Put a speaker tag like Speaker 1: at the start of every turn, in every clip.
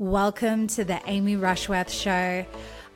Speaker 1: Welcome to the Amy Rushworth Show.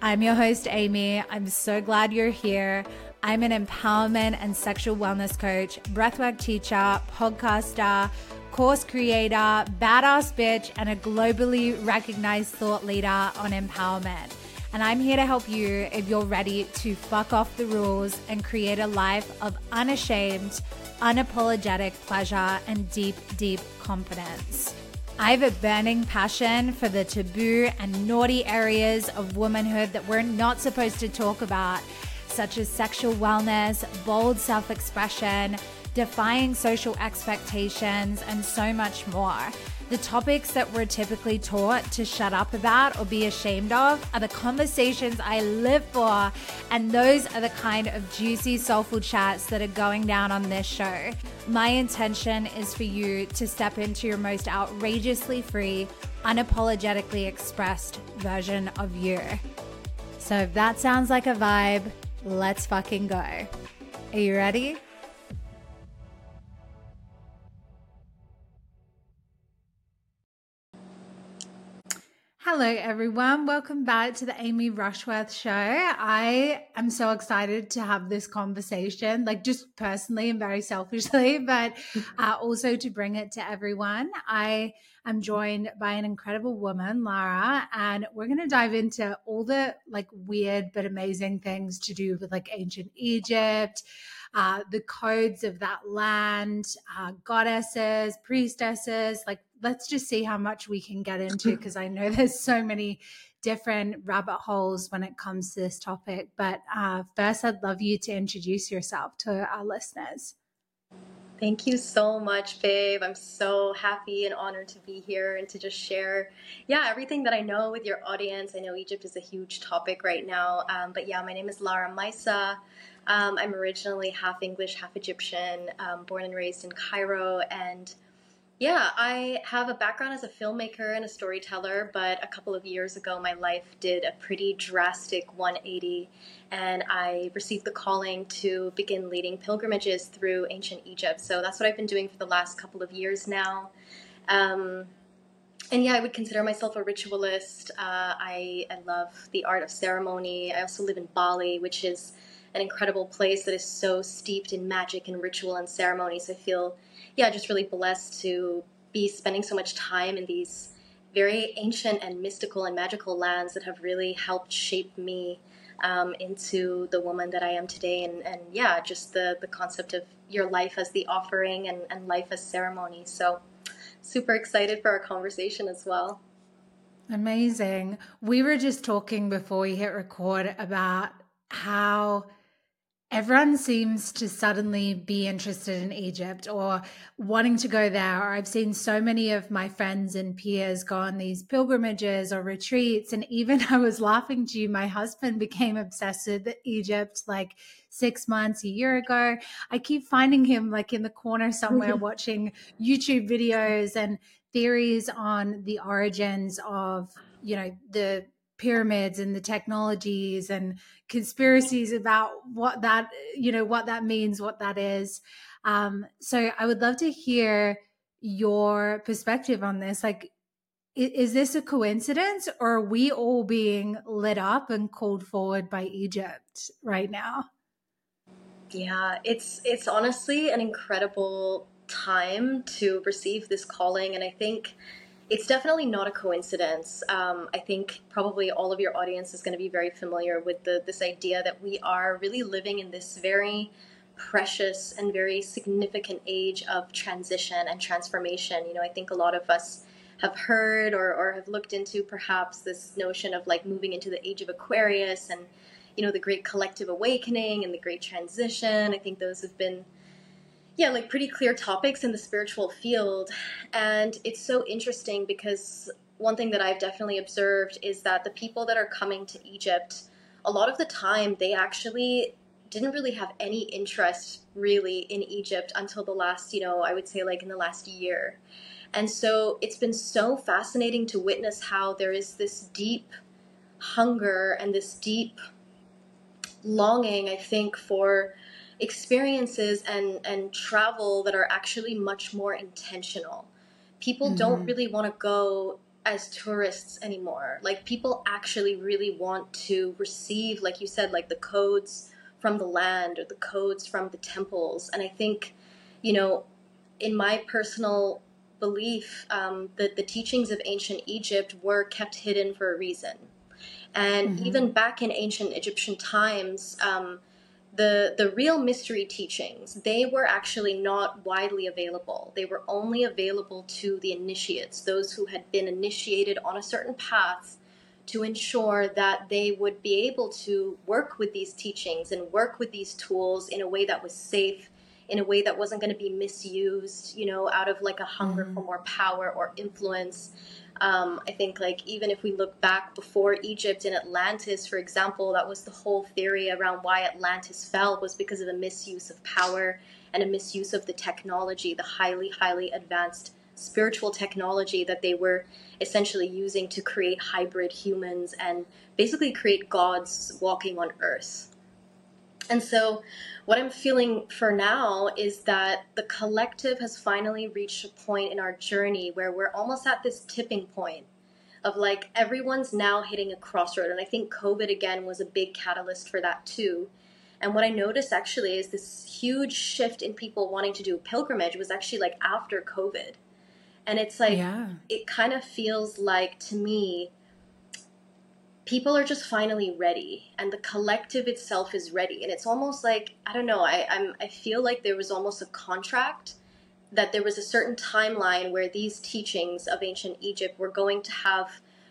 Speaker 1: I'm your host, Amy. I'm so glad you're here. I'm an empowerment and sexual wellness coach, breathwork teacher, podcaster, course creator, badass bitch, and a globally recognized thought leader on empowerment. And I'm here to help you if you're ready to fuck off the rules and create a life of unashamed, unapologetic pleasure and deep, deep confidence. I have a burning passion for the taboo and naughty areas of womanhood that we're not supposed to talk about, such as sexual wellness, bold self expression, defying social expectations, and so much more. The topics that we're typically taught to shut up about or be ashamed of are the conversations I live for, and those are the kind of juicy, soulful chats that are going down on this show. My intention is for you to step into your most outrageously free, unapologetically expressed version of you. So if that sounds like a vibe, let's fucking go. Are you ready? Hello, everyone. Welcome back to the Amy Rushworth Show. I am so excited to have this conversation, like just personally and very selfishly, but uh, also to bring it to everyone. I am joined by an incredible woman, Lara, and we're going to dive into all the like weird but amazing things to do with like ancient Egypt. Uh, the codes of that land, uh, goddesses, priestesses, like let's just see how much we can get into because I know there's so many different rabbit holes when it comes to this topic. But uh, first, I'd love you to introduce yourself to our listeners.
Speaker 2: Thank you so much, babe. I'm so happy and honored to be here and to just share, yeah, everything that I know with your audience. I know Egypt is a huge topic right now. Um, but yeah, my name is Lara Maisa. Um, I'm originally half English, half Egyptian, um, born and raised in Cairo. And yeah, I have a background as a filmmaker and a storyteller, but a couple of years ago, my life did a pretty drastic 180, and I received the calling to begin leading pilgrimages through ancient Egypt. So that's what I've been doing for the last couple of years now. Um, and yeah, I would consider myself a ritualist. Uh, I, I love the art of ceremony. I also live in Bali, which is an incredible place that is so steeped in magic and ritual and ceremonies. I feel yeah, just really blessed to be spending so much time in these very ancient and mystical and magical lands that have really helped shape me um, into the woman that I am today. And, and yeah, just the, the concept of your life as the offering and, and life as ceremony. So, super excited for our conversation as well.
Speaker 1: Amazing. We were just talking before we hit record about how everyone seems to suddenly be interested in Egypt or wanting to go there. Or I've seen so many of my friends and peers go on these pilgrimages or retreats. And even I was laughing to you, my husband became obsessed with Egypt like six months, a year ago. I keep finding him like in the corner somewhere watching YouTube videos and theories on the origins of, you know, the pyramids and the technologies and conspiracies about what that you know what that means what that is. Um so i would love to hear your perspective on this. Like is this a coincidence or are we all being lit up and called forward by egypt right now?
Speaker 2: Yeah it's it's honestly an incredible time to receive this calling. And i think it's definitely not a coincidence. Um, I think probably all of your audience is going to be very familiar with the, this idea that we are really living in this very precious and very significant age of transition and transformation. You know, I think a lot of us have heard or, or have looked into perhaps this notion of like moving into the age of Aquarius and, you know, the great collective awakening and the great transition. I think those have been yeah, like pretty clear topics in the spiritual field. And it's so interesting because one thing that I've definitely observed is that the people that are coming to Egypt, a lot of the time, they actually didn't really have any interest really in Egypt until the last, you know, I would say like in the last year. And so it's been so fascinating to witness how there is this deep hunger and this deep longing, I think, for experiences and, and travel that are actually much more intentional. People mm-hmm. don't really want to go as tourists anymore. Like people actually really want to receive, like you said, like the codes from the land or the codes from the temples. And I think, you know, in my personal belief, um, that the teachings of ancient Egypt were kept hidden for a reason. And mm-hmm. even back in ancient Egyptian times, um, the the real mystery teachings they were actually not widely available they were only available to the initiates those who had been initiated on a certain path to ensure that they would be able to work with these teachings and work with these tools in a way that was safe in a way that wasn't going to be misused you know out of like a hunger mm-hmm. for more power or influence um, I think like even if we look back before Egypt and Atlantis, for example, that was the whole theory around why Atlantis fell was because of a misuse of power and a misuse of the technology, the highly, highly advanced spiritual technology that they were essentially using to create hybrid humans and basically create gods walking on earth. And so what I'm feeling for now is that the collective has finally reached a point in our journey where we're almost at this tipping point of like everyone's now hitting a crossroad. And I think COVID again was a big catalyst for that too. And what I noticed actually is this huge shift in people wanting to do a pilgrimage was actually like after COVID. And it's like, yeah. it kind of feels like to me, people are just finally ready and the collective itself is ready. And it's almost like i don't know I, I'm, I feel like there was almost a contract that there was a certain timeline where these teachings of ancient egypt were going to have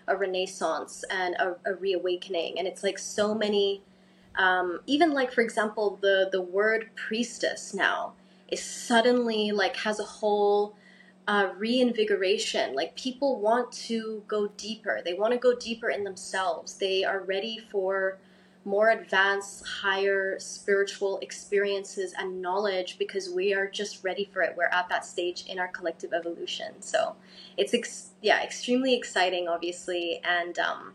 Speaker 2: a renaissance and a, a reawakening. And it's like so many um, even like for example the the word priestess now is suddenly like has a whole uh, reinvigoration. Like people want to go deeper. They want to go deeper in themselves. They are ready for more advanced, higher spiritual experiences and knowledge because we are just ready for it. We're at that stage in our collective evolution. So it's ex- yeah, extremely exciting, obviously, and um,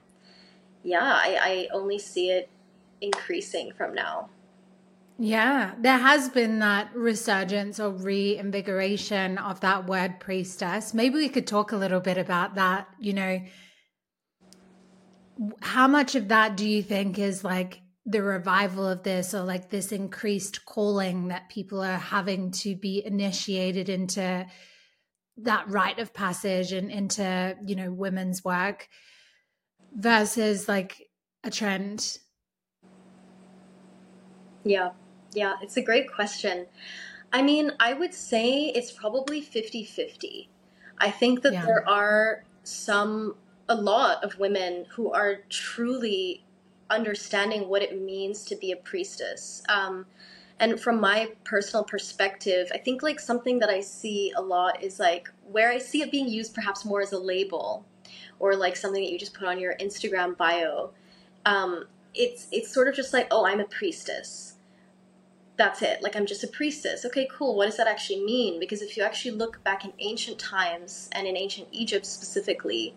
Speaker 2: yeah, I, I only see it increasing from now.
Speaker 1: Yeah, there has been that resurgence or reinvigoration of that word priestess. Maybe we could talk a little bit about that. You know, how much of that do you think is like the revival of this or like this increased calling that people are having to be initiated into that rite of passage and into, you know, women's work versus like a trend?
Speaker 2: Yeah. Yeah, it's a great question. I mean, I would say it's probably 50 50. I think that yeah. there are some, a lot of women who are truly understanding what it means to be a priestess. Um, and from my personal perspective, I think like something that I see a lot is like where I see it being used perhaps more as a label or like something that you just put on your Instagram bio. Um, it's it's sort of just like, oh, I'm a priestess that's it. Like, I'm just a priestess. Okay, cool. What does that actually mean? Because if you actually look back in ancient times and in ancient Egypt specifically,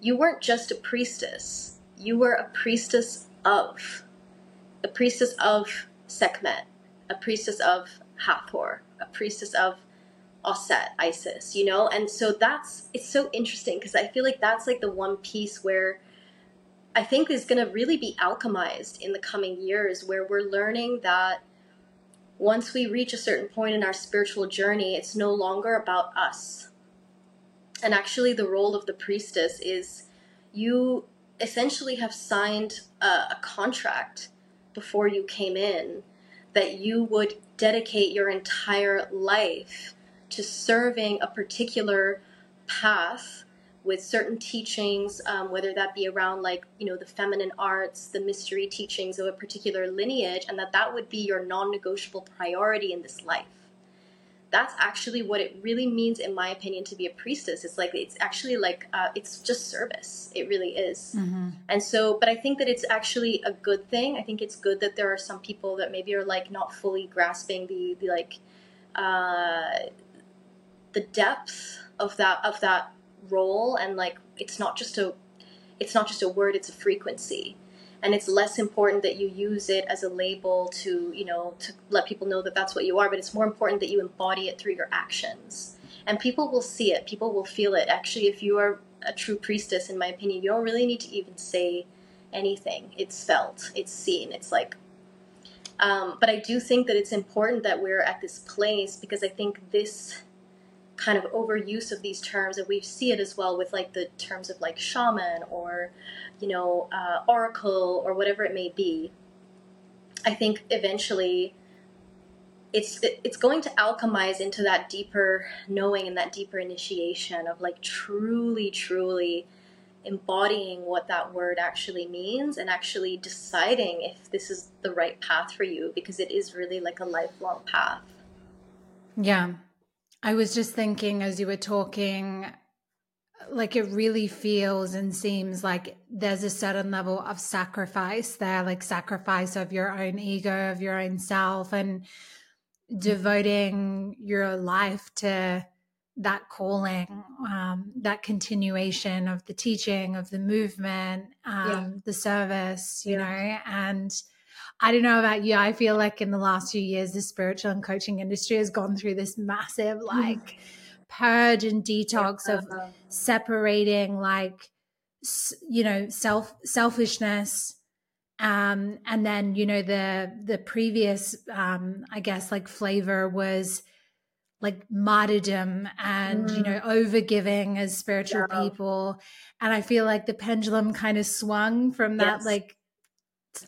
Speaker 2: you weren't just a priestess. You were a priestess of. A priestess of Sekhmet, a priestess of Hathor, a priestess of Aset, Isis, you know? And so that's, it's so interesting because I feel like that's like the one piece where I think is going to really be alchemized in the coming years, where we're learning that once we reach a certain point in our spiritual journey, it's no longer about us. And actually, the role of the priestess is you essentially have signed a, a contract before you came in that you would dedicate your entire life to serving a particular path with certain teachings, um, whether that be around like you know the feminine arts, the mystery teachings of a particular lineage, and that that would be your non-negotiable priority in this life. That's actually what it really means, in my opinion, to be a priestess. It's like it's actually like uh, it's just service. It really is. Mm-hmm. And so, but I think that it's actually a good thing. I think it's good that there are some people that maybe are like not fully grasping the the like uh, the depth of that of that role and like it's not just a it's not just a word it's a frequency. And it's less important that you use it as a label to you know to let people know that that's what you are but it's more important that you embody it through your actions. And people will see it. People will feel it. Actually if you are a true priestess, in my opinion, you don't really need to even say anything. It's felt, it's seen. It's like, um, but I do think that it's important that we're at this place because I think this kind of overuse of these terms, and we see it as well with like the terms of like shaman or, you know, uh, oracle or whatever it may be. I think eventually it's it's going to alchemize into that deeper knowing and that deeper initiation of like truly truly embodying what that word actually means and actually deciding if this is the right path for you because it is really like a lifelong path.
Speaker 1: Yeah. I was just thinking as you were talking like it really feels and seems like there's a certain level of sacrifice there like sacrifice of your own ego of your own self and devoting your life to that calling, um, that continuation of the teaching, of the movement, um, yeah. the service, you yeah. know, and I don't know about you. I feel like in the last few years, the spiritual and coaching industry has gone through this massive, mm. like, purge and detox yeah. of separating, like, you know, self selfishness um, and then you know the the previous um, I guess like flavor was like martyrdom and mm. you know overgiving as spiritual yeah. people and I feel like the pendulum kind of swung from that yes. like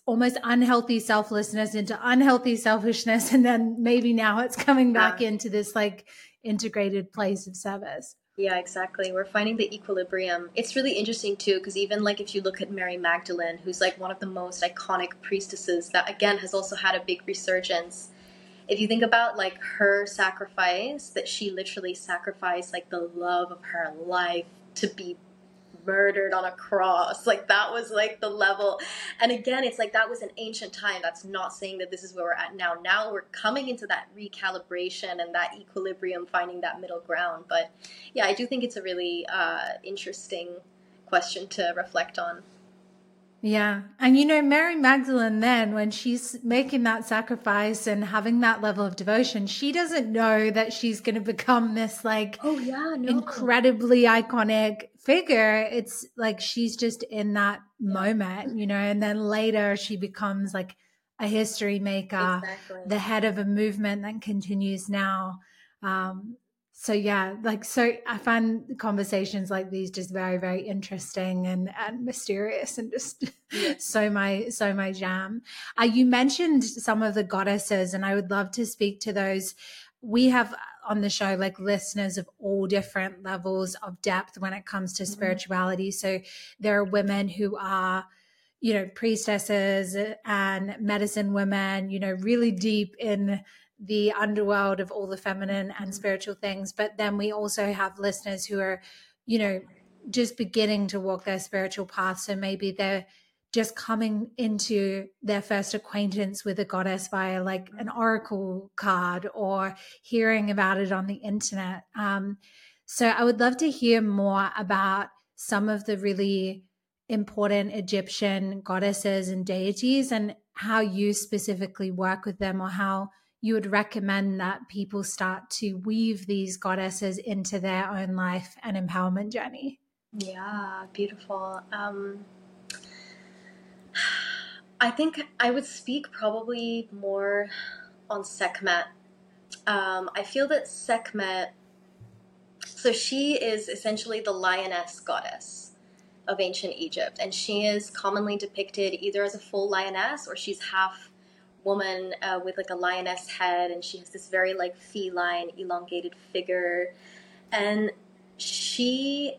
Speaker 1: almost unhealthy selflessness into unhealthy selfishness and then maybe now it's coming back yeah. into this like integrated place of service
Speaker 2: yeah, exactly. We're finding the equilibrium. It's really interesting too, because even like if you look at Mary Magdalene, who's like one of the most iconic priestesses that again has also had a big resurgence. If you think about like her sacrifice, that she literally sacrificed like the love of her life to be murdered on a cross. Like that was like the level. And again, it's like that was an ancient time. That's not saying that this is where we're at now. Now we're coming into that recalibration and that equilibrium, finding that middle ground. But yeah, I do think it's a really uh, interesting question to reflect on.
Speaker 1: Yeah. And you know, Mary Magdalene, then, when she's making that sacrifice and having that level of devotion, she doesn't know that she's going to become this, like,
Speaker 2: oh, yeah, no.
Speaker 1: incredibly iconic figure. It's like she's just in that yeah. moment, you know, and then later she becomes like a history maker, exactly. the head of a movement that continues now. Um, so yeah like so i find conversations like these just very very interesting and and mysterious and just so my so my jam. Uh, you mentioned some of the goddesses and i would love to speak to those. We have on the show like listeners of all different levels of depth when it comes to mm-hmm. spirituality. So there are women who are you know priestesses and medicine women you know really deep in the underworld of all the feminine and spiritual things. But then we also have listeners who are, you know, just beginning to walk their spiritual path. So maybe they're just coming into their first acquaintance with a goddess via like an oracle card or hearing about it on the internet. Um, so I would love to hear more about some of the really important Egyptian goddesses and deities and how you specifically work with them or how you would recommend that people start to weave these goddesses into their own life and empowerment journey?
Speaker 2: Yeah, beautiful. Um, I think I would speak probably more on Sekhmet. Um, I feel that Sekhmet, so she is essentially the lioness goddess of ancient Egypt, and she is commonly depicted either as a full lioness or she's half woman uh, with like a lioness head, and she has this very like feline, elongated figure, and she.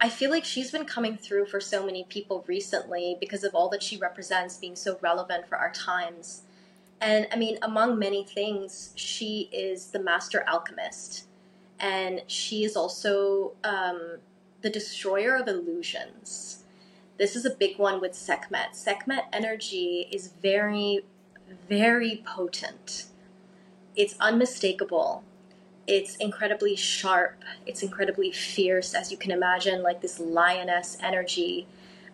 Speaker 2: I feel like she's been coming through for so many people recently because of all that she represents being so relevant for our times. And I mean, among many things, she is the master alchemist. And she is also um, the destroyer of illusions. This is a big one with Sekhmet. Sekhmet energy is very very potent. It's unmistakable. It's incredibly sharp. It's incredibly fierce, as you can imagine, like this lioness energy.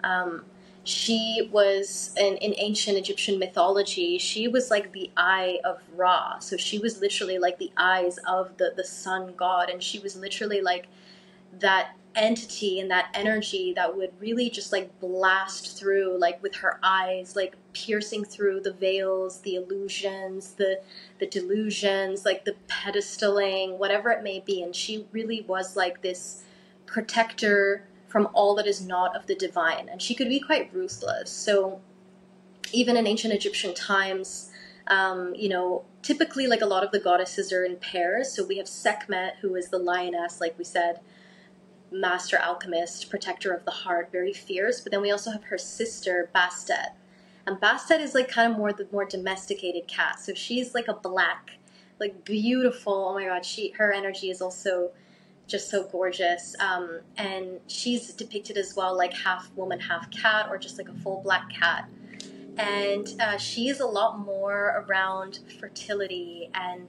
Speaker 2: Um, she was in, in ancient Egyptian mythology, she was like the eye of Ra. So she was literally like the eyes of the, the sun god. And she was literally like that entity and that energy that would really just like blast through like with her eyes like piercing through the veils the illusions the the delusions like the pedestaling whatever it may be. And she really was like this protector from all that is not of the divine. And she could be quite ruthless. So even in ancient egyptian times um, you know typically like a lot of the goddesses are in pairs. So we have sekhmet who is the lioness like we said master alchemist, protector of the heart, very fierce. But then we also have her sister Bastet, and Bastet is like kind of more the more domesticated cat. So she's like a black, like beautiful. Oh my god, she her energy is also just so gorgeous. Um, and she's depicted as well like half woman, half cat, or just like a full black cat. And uh, she is a lot more around fertility and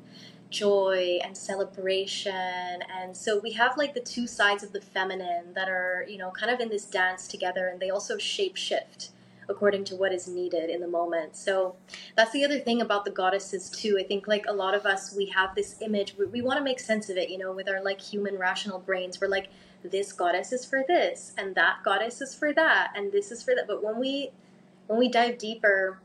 Speaker 2: joy and celebration. And so we have like the two sides of the feminine that are, you know, kind of in this dance together and they also shape shift according to what is needed in the moment. So that's the other thing about the goddesses too. I think like a lot of us we have this image we, we want to make sense of it, you know, with our like human rational brains. We're like this goddess is for this and that goddess is for that and this is for that. But when we when we dive deeper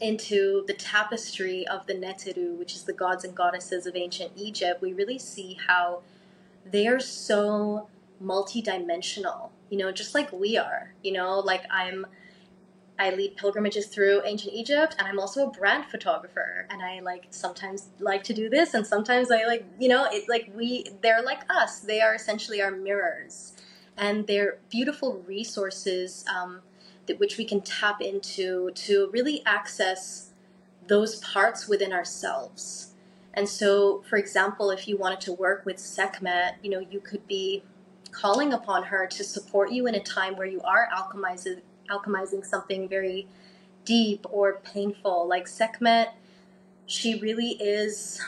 Speaker 2: into the tapestry of the Neteru, which is the gods and goddesses of ancient Egypt, we really see how they are so multidimensional, you know, just like we are. You know, like I'm I lead pilgrimages through ancient Egypt and I'm also a brand photographer and I like sometimes like to do this and sometimes I like, you know, it like we they're like us. They are essentially our mirrors and they're beautiful resources um, that which we can tap into to really access those parts within ourselves. And so, for example, if you wanted to work with Sekhmet, you know, you could be calling upon her to support you in a time where you are alchemizing, alchemizing something very deep or painful. Like Sekhmet, she really is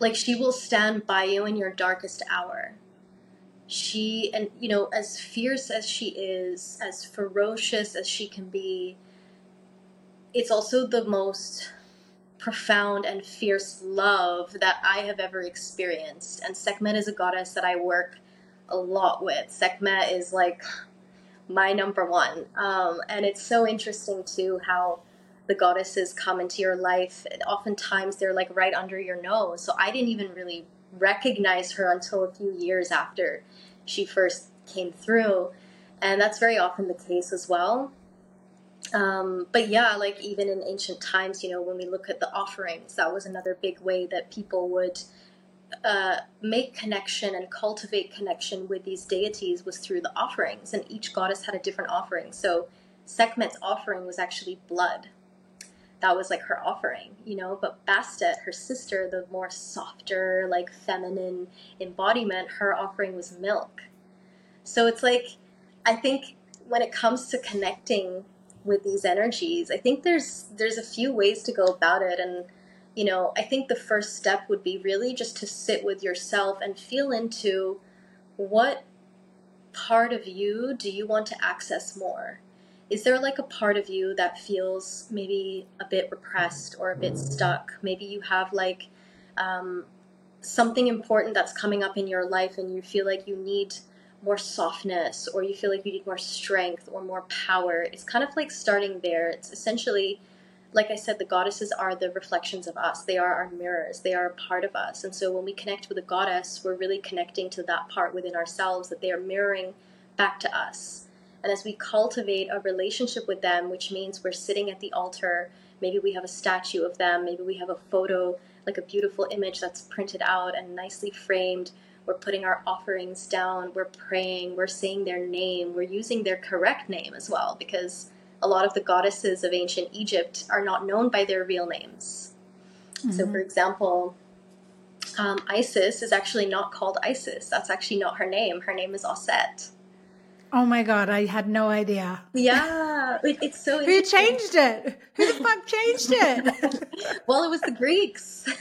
Speaker 2: like she will stand by you in your darkest hour she and you know as fierce as she is as ferocious as she can be it's also the most profound and fierce love that i have ever experienced. And sekhmet is a goddess that i work a lot with. Sekhmet is like my number one. Um, and it's so interesting too how the goddesses come into your life. Oftentimes they're like right under your nose. So i didn't even really recognize her until a few years after she first came through. And that's very often the case as well. Um, but yeah, like even in ancient times, you know, when we look at the offerings, that was another big way that people would uh, make connection and cultivate connection with these deities was through the offerings, and each goddess had a different offering. So Sekhmet's offering was actually blood that was like her offering, you know. But Bastet, her sister, the more softer, like feminine embodiment, her offering was milk. So it's like, I think when it comes to connecting with these energies, I think there's there's a few ways to go about it, and you know, I think the first step would be really just to sit with yourself and feel into what part of you do you want to access more is there like a part of you that feels maybe a bit repressed or a bit stuck? Maybe you have like um, something important that's coming up in your life and you feel like you need more softness or you feel like you need more strength or more power. It's kind of like starting there. It's essentially, like I said, the goddesses are the reflections of us. They are our mirrors. They are a part of us. And so when we connect with a goddess, we're really connecting to that part within ourselves that they are mirroring back to us. And as we cultivate a relationship with them, which means we're sitting at the altar, maybe we have a statue of them, maybe we have a photo, like a beautiful image that's printed out and nicely framed. We're putting our offerings down, we're praying, we're saying their name, we're using their correct name as well, because a lot of the goddesses of ancient Egypt are not known by their real names. Mm-hmm. So, for example, um, Isis is actually not called Isis. That's actually not her name. Her name is Aset.
Speaker 1: Oh my god, I had no idea.
Speaker 2: Yeah, it, it's so.
Speaker 1: Who changed it? Who the fuck changed it?
Speaker 2: well, it was the Greeks.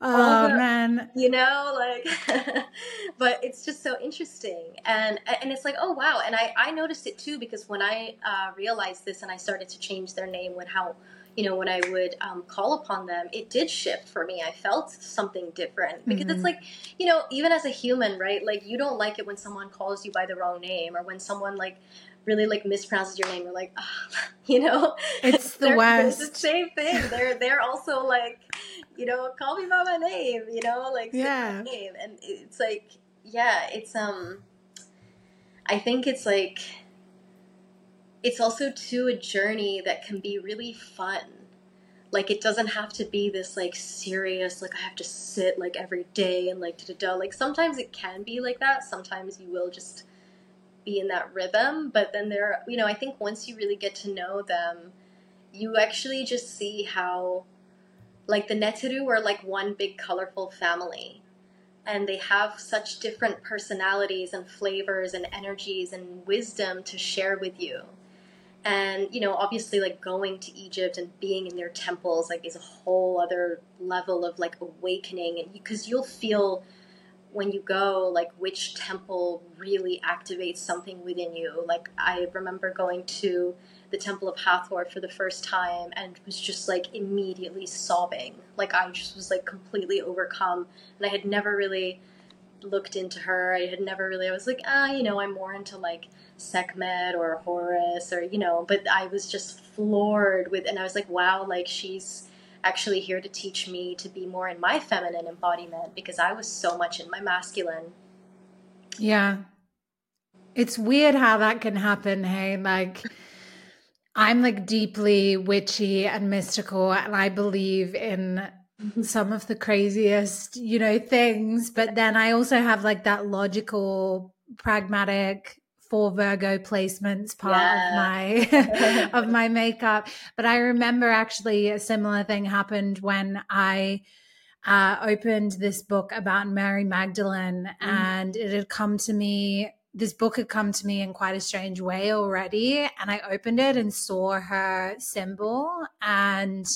Speaker 1: oh the, man,
Speaker 2: you know, like, but it's just so interesting, and and it's like, oh wow, and I I noticed it too because when I uh, realized this and I started to change their name with how you know, when I would um, call upon them, it did shift for me. I felt something different because mm-hmm. it's like, you know, even as a human, right? Like you don't like it when someone calls you by the wrong name or when someone like really like mispronounces your name. You're like, oh, you know,
Speaker 1: it's the worst.
Speaker 2: It's the same thing. They're they're also like, you know, call me by my name. You know, like
Speaker 1: yeah,
Speaker 2: name, and it's like, yeah, it's um, I think it's like, it's also to a journey that can be really fun. Like it doesn't have to be this like serious, like I have to sit like every day and like da da da. Like sometimes it can be like that. Sometimes you will just be in that rhythm. But then there, you know, I think once you really get to know them, you actually just see how, like, the Neteru are like one big colorful family. And they have such different personalities and flavors and energies and wisdom to share with you. And, you know, obviously, like going to Egypt and being in their temples, like, is a whole other level of like awakening. And because you'll feel when you go, like which temple really activates something within you. Like I remember going to the Temple of Hathor for the first time and was just like immediately sobbing. Like I just was like completely overcome, and I had never really looked into her. I had never really. I was like, ah, you know, I'm more into like Sekhmet or Horus or you know, but I was just floored with, and I was like, wow, like she's actually here to teach me to be more in my feminine embodiment because I was so much in my masculine.
Speaker 1: Yeah. It's weird how that can happen, hey? Like, I'm like deeply witchy and mystical, and I believe in some of the craziest, you know, things. But then I also have like that logical, pragmatic for Virgo placements part yeah. of my of my makeup. But I remember actually a similar thing happened when I uh, opened this book about Mary Magdalene, mm. and it had come to me. This book had come to me in quite a strange way already, and I opened it and saw her symbol, and.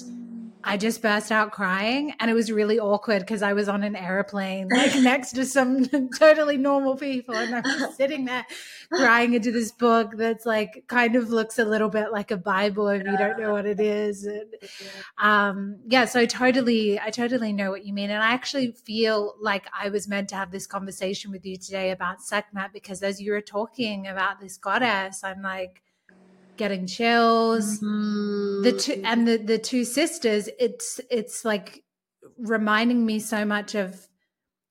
Speaker 1: I just burst out crying and it was really awkward because I was on an airplane like next to some totally normal people and I was sitting there crying into this book that's like kind of looks a little bit like a Bible if you don't know what it is. And, um, yeah, so I totally, I totally know what you mean. And I actually feel like I was meant to have this conversation with you today about Sekhmet because as you were talking about this goddess, I'm like, getting chills. Mm-hmm. The two and the the two sisters, it's it's like reminding me so much of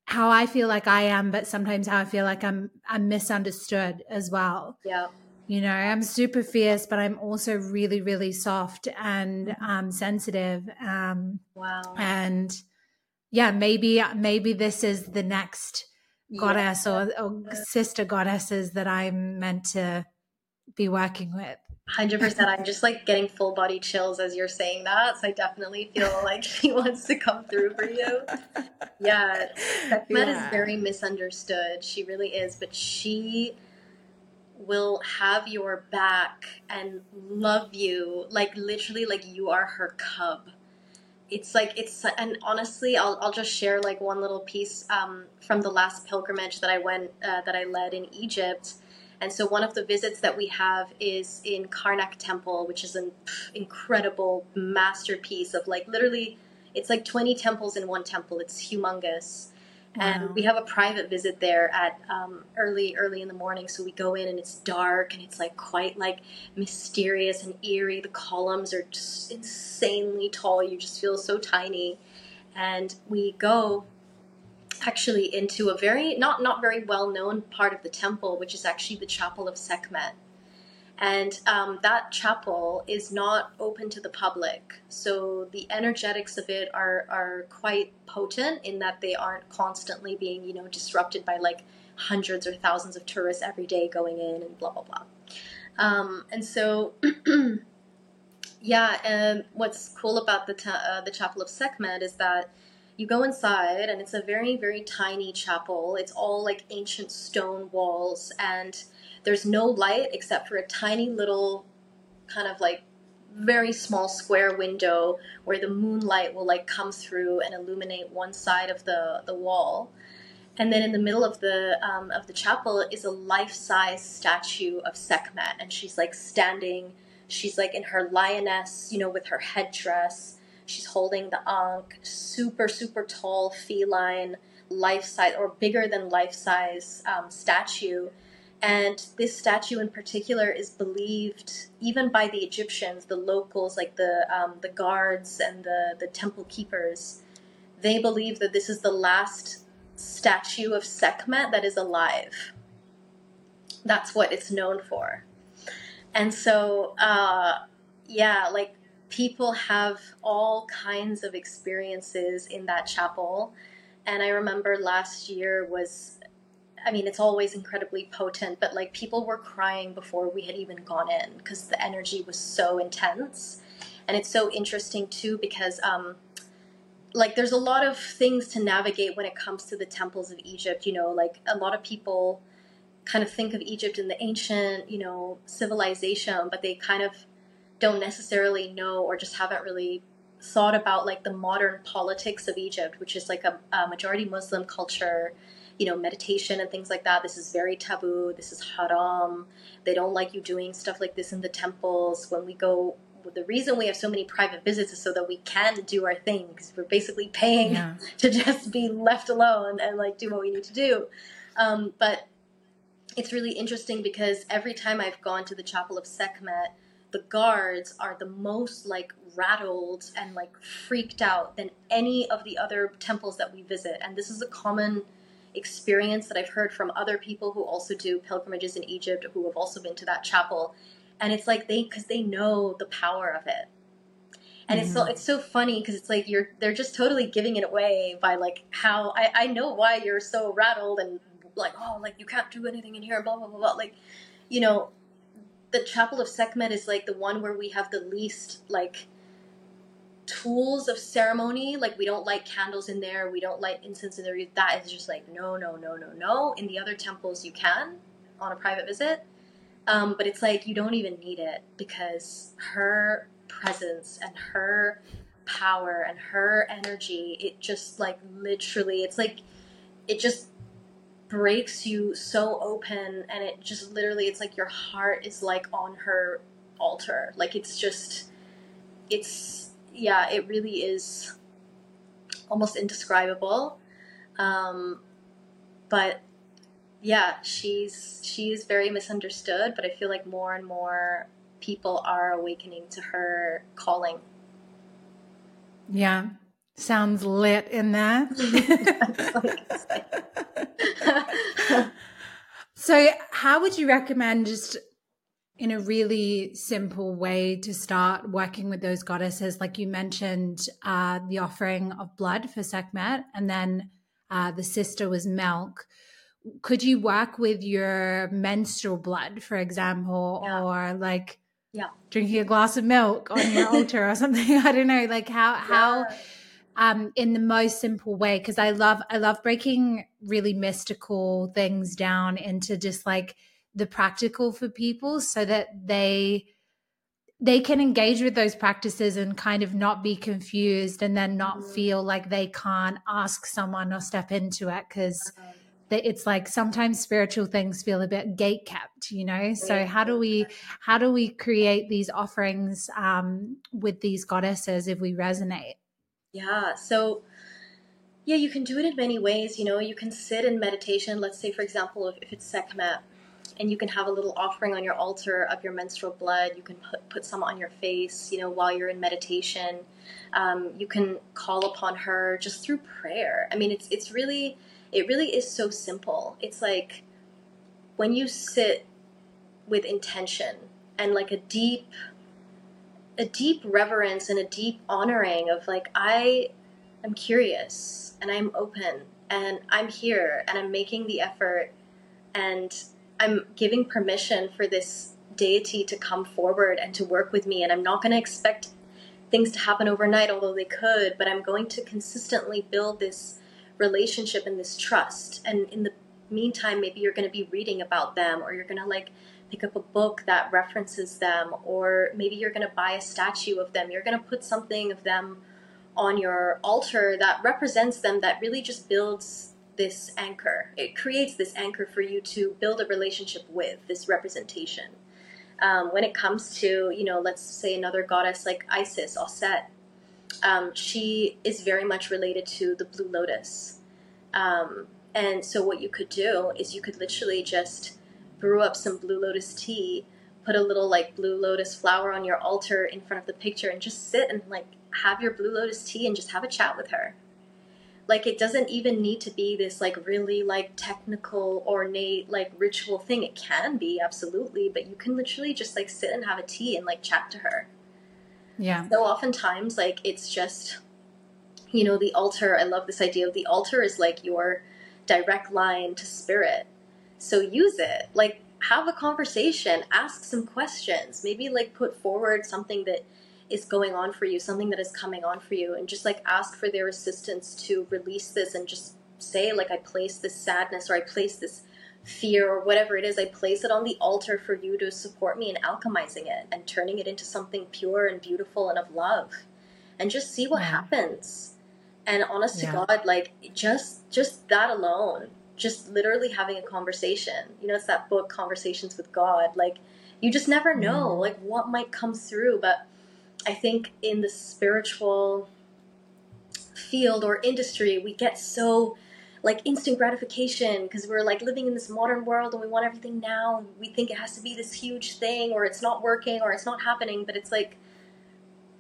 Speaker 1: how I feel like I am, but sometimes how I feel like I'm I'm misunderstood as well.
Speaker 2: Yeah.
Speaker 1: You know, I'm super fierce, but I'm also really, really soft and
Speaker 2: mm-hmm.
Speaker 1: um, sensitive. Um,
Speaker 2: wow.
Speaker 1: And yeah, maybe maybe this is the next goddess yeah. or, or sister goddesses that I'm meant to be working with.
Speaker 2: Hundred percent. I'm just like getting full body chills as you're saying that. So I definitely feel like she wants to come through for you. Yeah, Sekhmet yeah. is very misunderstood. She really is, but she will have your back and love you like literally like you are her cub. It's like it's and honestly, I'll I'll just share like one little piece um, from the last pilgrimage that I went uh, that I led in Egypt and so one of the visits that we have is in Karnak Temple, which is an incredible masterpiece of like literally, it's like 20 temples in one temple. It's humongous. Wow. And we have a private visit there at um, early, early in the morning. So we go in and it's dark and it's like quite like mysterious and eerie. The columns are just insanely tall. You just feel so tiny. And we go actually into a very not not very well known part of the temple, which is actually the chapel of Sekhmet. And um, that chapel is not open to the public, so the energetics of it are are quite potent in that they aren't constantly being you know disrupted by like hundreds or thousands of tourists every day going in and blah blah blah. Um, and so. yeah, and what's cool about the ta- uh, the Chapel of Sekhmet is that you go inside and it's a very very tiny chapel. It's all like ancient stone walls and there's no light except for a tiny little kind of like very small square window where the moonlight will like come through and illuminate one side of the the wall. And then in the middle of the um, of the chapel is a life-size statue of Sekhmet and she's like standing. She's like in her lioness, you know, with her headdress. She's holding the Ankh, super, super tall feline, life size or bigger than life size um, statue. And this statue in particular is believed, even by the Egyptians, the locals, like the um, the guards and the the temple keepers, they believe that this is the last statue of Sekhmet that is alive. That's what it's known for. And so, uh, yeah, like people have all kinds of experiences in that chapel. And I remember last year was, I mean, it's always incredibly potent, but like people were crying before we had even gone in because the energy was so intense. And it's so interesting too because, um, like, there's a lot of things to navigate when it comes to the temples of Egypt. You know, like a lot of people kind of think of Egypt in the ancient, you know, civilization, but they kind of don't necessarily know or just haven't really thought about like the modern politics of Egypt, which is like a, a majority Muslim culture, you know, meditation and things like that. This is very taboo. This is haram. They don't like you doing stuff like this in the temples. When we go, the reason we have so many private visits is so that we can do our thing because we're basically paying yeah. to just be left alone and like do what we need to do. Um, but it's really interesting because every time I've gone to the Chapel of Sekhmet, the guards are the most like rattled and like freaked out than any of the other temples that we visit. And this is a common experience that I've heard from other people who also do pilgrimages in Egypt who have also been to that chapel. And it's like they because they know the power of it. And mm-hmm. it's so it's so funny because it's like you're they're just totally giving it away by like how I, I know why you're so rattled and like, oh, like you can't do anything in here, blah blah blah blah. Like, you know, the Chapel of Sekhmet is like the one where we have the least like tools of ceremony. Like we don't light candles in there, we don't light incense in there. That is just like no, no, no, no, no. In the other temples, you can on a private visit, um, but it's like you don't even need it because her presence and her power and her energy, it just like literally, it's like it just breaks you so open and it just literally it's like your heart is like on her altar. Like it's just it's yeah it really is almost indescribable. Um, but yeah she's she's very misunderstood but i feel like more and more people are awakening to her calling.
Speaker 1: Yeah sounds lit in that. so, how would you recommend just in a really simple way to start working with those goddesses? Like you mentioned, uh, the offering of blood for Sekhmet, and then uh, the sister was milk. Could you work with your menstrual blood, for example, yeah. or like
Speaker 2: yeah.
Speaker 1: drinking a glass of milk on your altar or something? I don't know. Like how yeah. how um, in the most simple way because I love I love breaking really mystical things down into just like the practical for people so that they they can engage with those practices and kind of not be confused and then not mm-hmm. feel like they can't ask someone or step into it because it's like sometimes spiritual things feel a bit gate kept you know? So how do we how do we create these offerings um, with these goddesses if we resonate
Speaker 2: yeah. So, yeah, you can do it in many ways. You know, you can sit in meditation. Let's say, for example, if, if it's Sekhmet, and you can have a little offering on your altar of your menstrual blood. You can put, put some on your face, you know, while you're in meditation. Um, you can call upon her just through prayer. I mean, it's it's really it really is so simple. It's like when you sit with intention and like a deep a deep reverence and a deep honoring of like I am curious and I'm open and I'm here and I'm making the effort and I'm giving permission for this deity to come forward and to work with me. And I'm not going to expect things to happen overnight although they could but I'm going to consistently build this relationship and this trust. And in the meantime maybe you're going to be reading about them or you're going to like pick up a book that references them, or maybe you're going to buy a statue of them. You're going to put something of them on your altar that represents them, that really just builds this anchor. It creates this anchor for you to build a relationship with, this representation. um, when it comes to, you know, let's say another goddess like Isis, Aset, um, she is very much related to the blue lotus. Um, and so what you could do is you could literally just brew up some blue lotus tea, put a little like blue lotus flower on your altar in front of the picture, and just sit and like have your blue lotus tea and just have a chat with her. Like it doesn't even need to be this like really like technical ornate like ritual thing. It can be absolutely, but you can literally just like sit and have a tea and like chat to her.
Speaker 1: Yeah.
Speaker 2: So oftentimes like it's just you know the altar. I love this idea of the altar is like your direct line to spirit. So use it. Like have a conversation, ask some questions, maybe like put forward something that is going on for you, something that is coming on for you, and just like ask for their assistance to release this and just say, like, I place this sadness or I place this fear or whatever it is, I place it on the altar for you to support me in alchemizing it and turning it into something pure and beautiful and of love. And just see what yeah. happens. And honest yeah. to God, like just just that alone, just literally having a conversation. You know, it's that book Conversations with God. Like you just never know mm. like what might come through, but I think in the spiritual field or industry, we get so like instant gratification because we're like living in this modern world and we want everything now. And we think it has to be this huge thing or it's not working or it's not happening. But it's like,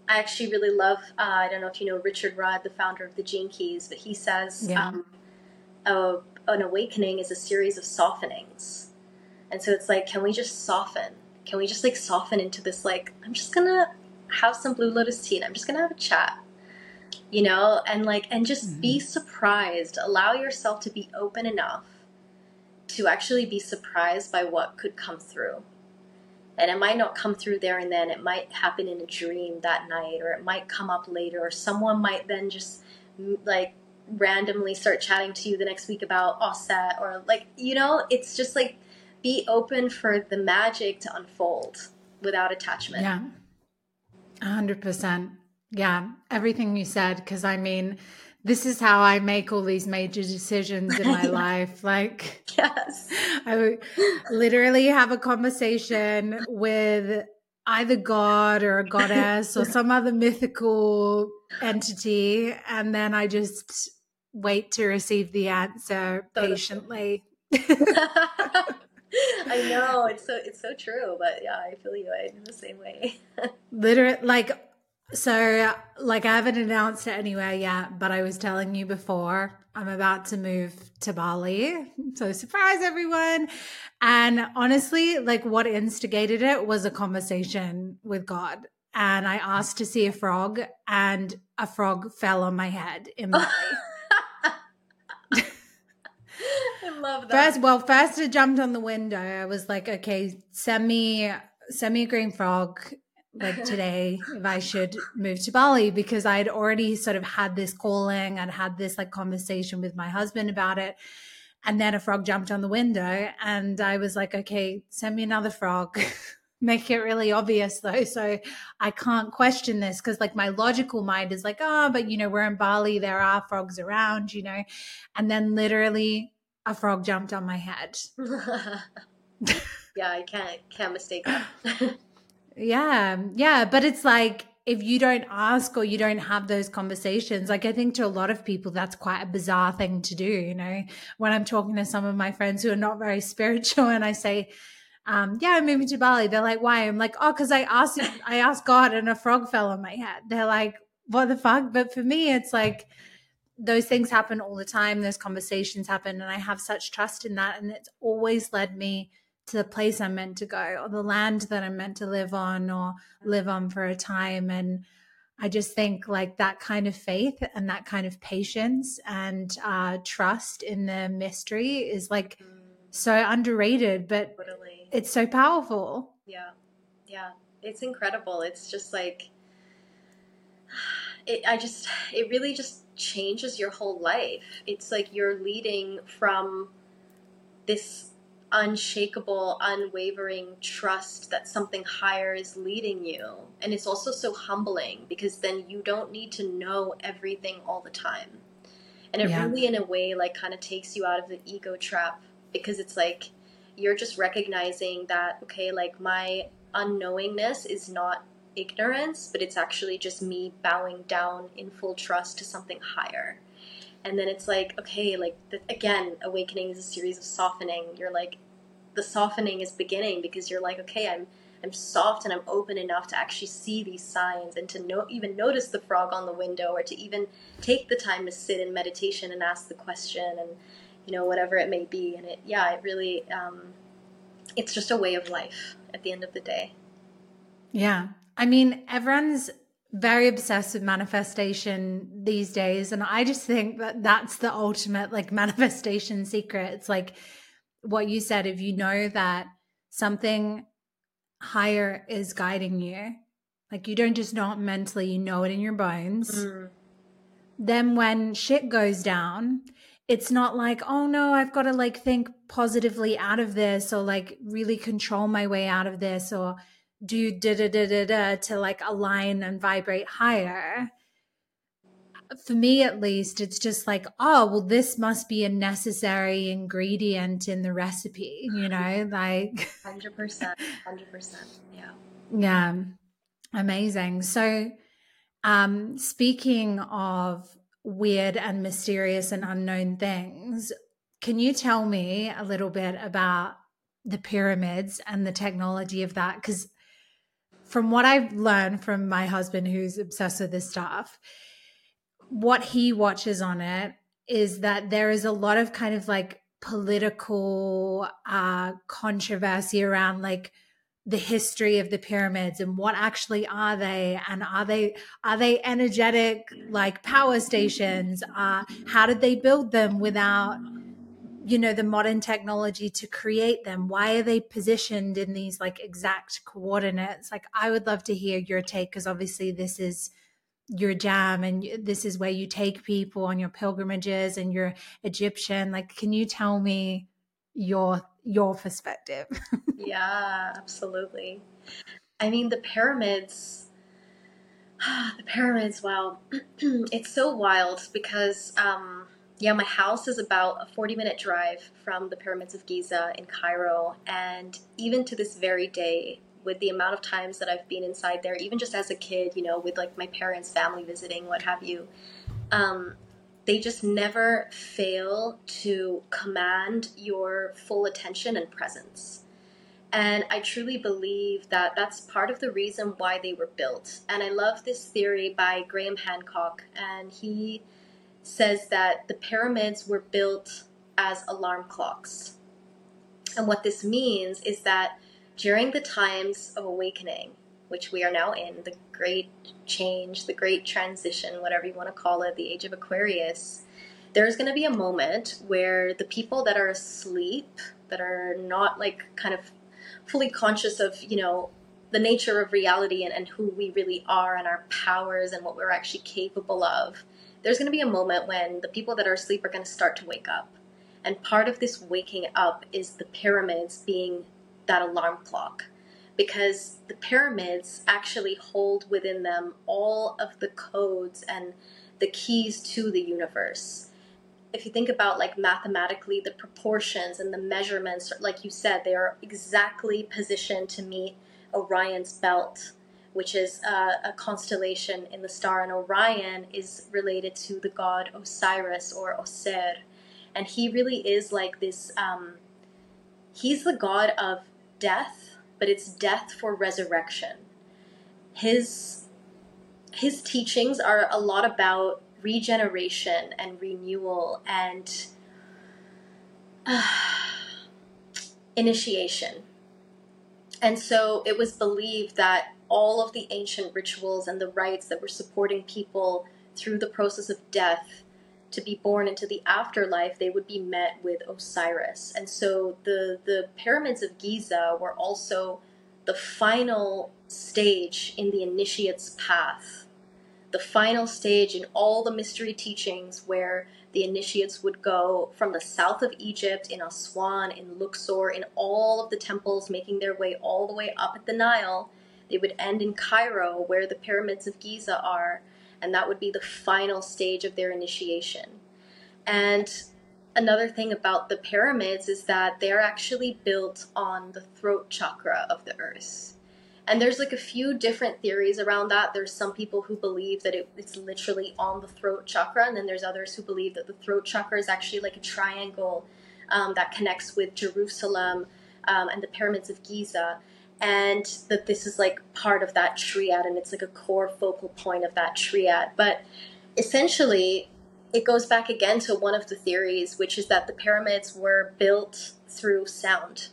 Speaker 2: I actually really love, uh, I don't know if you know Richard Rudd, the founder of the Gene Keys, but he says yeah. um, a, an awakening is a series of softenings. And so it's like, can we just soften? Can we just like soften into this, like, I'm just gonna have some Blue Lotus tea and I'm just gonna have a chat. You know, and like, and just mm-hmm. be surprised. Allow yourself to be open enough to actually be surprised by what could come through. And it might not come through there and then, it might happen in a dream that night, or it might come up later, or someone might then just like randomly start chatting to you the next week about Aset, or like, you know, it's just like be open for the magic to unfold without attachment.
Speaker 1: Yeah. 100%. Yeah, everything you said. Because I mean, this is how I make all these major decisions in my life. Like,
Speaker 2: yes,
Speaker 1: I literally have a conversation with either God or a goddess or some other mythical entity, and then I just wait to receive the answer patiently.
Speaker 2: I know it's so it's so true, but yeah, I feel you. I'm the same way.
Speaker 1: Literally, like so, like I haven't announced it anywhere yet, but I was telling you before I'm about to move to Bali. So surprise everyone. And honestly, like what instigated it was a conversation with God. And I asked to see a frog, and a frog fell on my head in Bali.
Speaker 2: love that.
Speaker 1: First, well, first I jumped on the window. I was like, okay, send me send me a green frog like today if I should move to Bali because I had already sort of had this calling I'd had this like conversation with my husband about it. And then a frog jumped on the window and I was like, okay, send me another frog. Make it really obvious though. So I can't question this because like my logical mind is like, oh, but you know, we're in Bali, there are frogs around, you know. And then literally a frog jumped on my head.
Speaker 2: yeah, I can't can't mistake that.
Speaker 1: yeah, yeah, but it's like if you don't ask or you don't have those conversations, like I think to a lot of people that's quite a bizarre thing to do. You know, when I'm talking to some of my friends who are not very spiritual, and I say, um, "Yeah, I'm moving to Bali," they're like, "Why?" I'm like, "Oh, because I asked I asked God, and a frog fell on my head." They're like, "What the fuck?" But for me, it's like those things happen all the time those conversations happen and i have such trust in that and it's always led me to the place i'm meant to go or the land that i'm meant to live on or live on for a time and i just think like that kind of faith and that kind of patience and uh, trust in the mystery is like mm. so underrated but totally. It's so powerful
Speaker 2: yeah yeah it's incredible it's just like it, i just it really just changes your whole life. It's like you're leading from this unshakable, unwavering trust that something higher is leading you. And it's also so humbling because then you don't need to know everything all the time. And it yeah. really, in a way, like kind of takes you out of the ego trap because it's like you're just recognizing that, okay, like my unknowingness is not ignorance, but it's actually just me bowing down in full trust to something higher. And then it's like, okay, like the, again, awakening is a series of softening. You're like, the softening is beginning because you're like, okay, I'm I'm soft and I'm open enough to actually see these signs and to know, even notice the frog on the window or to even take the time to sit in meditation and ask the question and you know whatever it may be. And it yeah, it really um, it's just a way of life at the end of the day.
Speaker 1: Yeah, I mean, everyone's very obsessed with manifestation these days. And I just think that that's the ultimate like manifestation secret. It's like what you said if you know that something higher is guiding you, like you don't just know it mentally, you know it in your bones. Mm. Then when shit goes down, it's not like, oh no, I've got to like think positively out of this or like really control my way out of this or do da da da da da to like align and vibrate higher. For me, at least, it's just like, oh, well, this must be a necessary ingredient in the recipe, you know, like
Speaker 2: 100%, 100%. Yeah.
Speaker 1: Yeah. Amazing. So, um, speaking of weird and mysterious and unknown things, can you tell me a little bit about the pyramids and the technology of that? Because from what I've learned from my husband, who's obsessed with this stuff, what he watches on it is that there is a lot of kind of like political uh, controversy around like the history of the pyramids and what actually are they and are they are they energetic like power stations? Uh how did they build them without you know the modern technology to create them? Why are they positioned in these like exact coordinates? Like i would love to hear your take because obviously this is your jam and this is where you take people on your pilgrimages and you're egyptian. Like can you tell me your your perspective.
Speaker 2: Yeah absolutely. I mean the pyramids the pyramids wow. It's so wild because um yeah, my house is about a 40 minute drive from the pyramids of Giza in Cairo. And even to this very day, with the amount of times that I've been inside there, even just as a kid, you know, with like my parents' family visiting, what have you, um, they just never fail to command your full attention and presence. And I truly believe that that's part of the reason why they were built. And I love this theory by Graham Hancock, and he says that the pyramids were built as alarm clocks. And what this means is that during the times of awakening, which we are now in, the great change, the great transition, whatever you want to call it, the age of Aquarius, there's going to be a moment where the people that are asleep, that are not like kind of fully conscious of, you know, the nature of reality and, and who we really are and our powers and what we're actually capable of, there's going to be a moment when the people that are asleep are going to start to wake up. And part of this waking up is the pyramids being that alarm clock. Because the pyramids actually hold within them all of the codes and the keys to the universe. If you think about like mathematically the proportions and the measurements, like you said, they are exactly positioned to meet Orion's belt which is uh, a constellation in the star. And Orion is related to the god Osiris or Osir And he really is like this, um, he's the god of death, but it's death for resurrection. His, his teachings are a lot about regeneration and renewal and uh, initiation. And so it was believed that all of the ancient rituals and the rites that were supporting people through the process of death to be born into the afterlife, they would be met with Osiris. And so the, the pyramids of Giza were also the final stage in the initiate's path, the final stage in all the mystery teachings where the initiates would go from the south of Egypt, in Aswan, in Luxor, in all of the temples, making their way all the way up at the Nile. They would end in Cairo, where the pyramids of Giza are, and that would be the final stage of their initiation. And another thing about the pyramids is that they're actually built on the throat chakra of the earth. and there's like a few different theories around that. There's some people who believe that it, it's literally on the throat chakra, and then there's others who believe that the throat chakra is actually like a triangle um, that connects with Jerusalem um, and the pyramids of Giza, and that this is like part of that triad, and it's like a core focal point of that triad. But essentially, it goes back again to one of the theories, which is that the pyramids were built through sound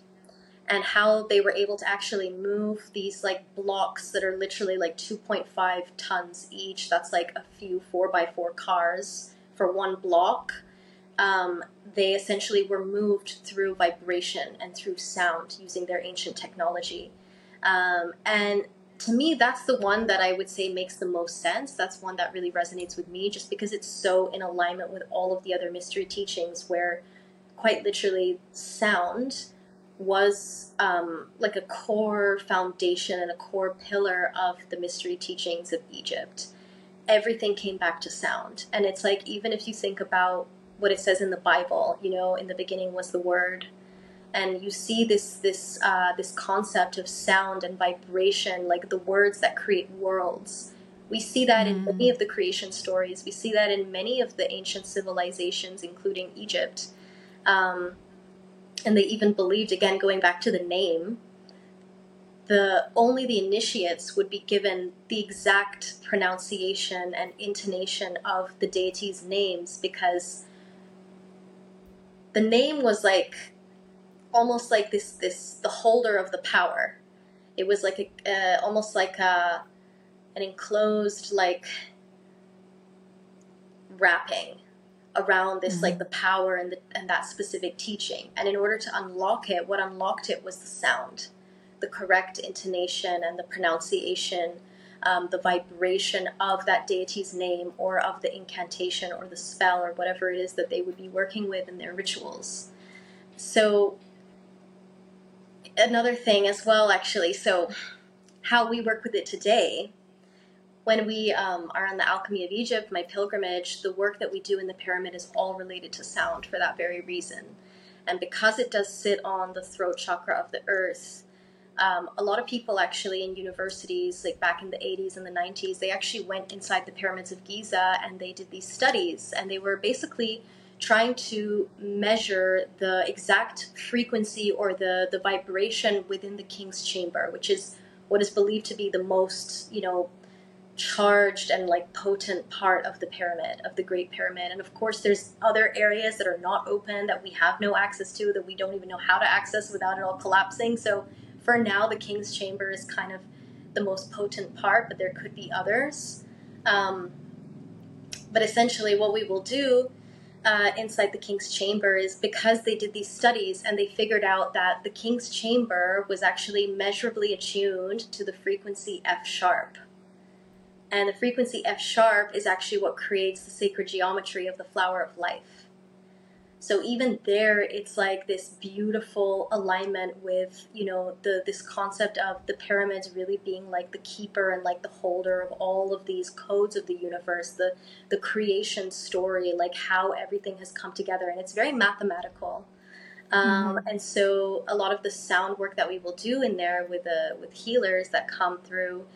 Speaker 2: and how they were able to actually move these like blocks that are literally like 2.5 tons each. That's like a few 4x4 cars for one block. Um, they essentially were moved through vibration and through sound using their ancient technology. Um, and to me, that's the one that I would say makes the most sense. That's one that really resonates with me just because it's so in alignment with all of the other mystery teachings where quite literally sound was um, like a core foundation and a core pillar of the mystery teachings of Egypt. Everything came back to sound. And it's like, even if you think about what it says in the Bible, you know, in the beginning was the Word. And you see this this uh, this concept of sound and vibration, like the words that create worlds. We see that mm. in many of the creation stories. We see that in many of the ancient civilizations, including Egypt. Um, and they even believed again going back to the name the only the initiates would be given the exact pronunciation and intonation of the deity's names because the name was like almost like this this the holder of the power. It was like a uh, almost like a an enclosed like wrapping around this mm-hmm. like the power and the, and that specific teaching. And in order to unlock it what unlocked it was the sound the correct intonation and the pronunciation um, the vibration of that deity's name or of the incantation or the spell or whatever it is that they would be working with in their rituals. So another thing as well actually so how we work with it today when we um, are on the Alchemy of Egypt, my pilgrimage, the work that we do in the pyramid is all related to sound for that very reason. And because it does sit on the throat chakra of the earth, um, a lot of people actually in universities, like back in the 80s and the 90s, they actually went inside the pyramids of Giza and they did these studies. And they were basically trying to measure the exact frequency or the, the vibration within the king's chamber, which is what is believed to be the most, you know, charged and like potent part of the pyramid of the great pyramid. And of course there's other areas that are not open that we have no access to that we don't even know how to access without it all collapsing. So for now the king's chamber is kind of the most potent part but there could be others. Um, but essentially what we will do uh, inside the king's chamber is because they did these studies and they figured out that the king's chamber was actually measurably attuned to the frequency f sharp and the frequency F sharp is actually what creates the sacred geometry of the flower of life. So even there, it's like this beautiful alignment with, you know, the this concept of the pyramids really being like the keeper and like the holder of all of these codes of the universe, the the creation story, like how everything has come together, and it's very mathematical. Um, mm-hmm. And so a lot of the sound work that we will do in there with the with healers that come through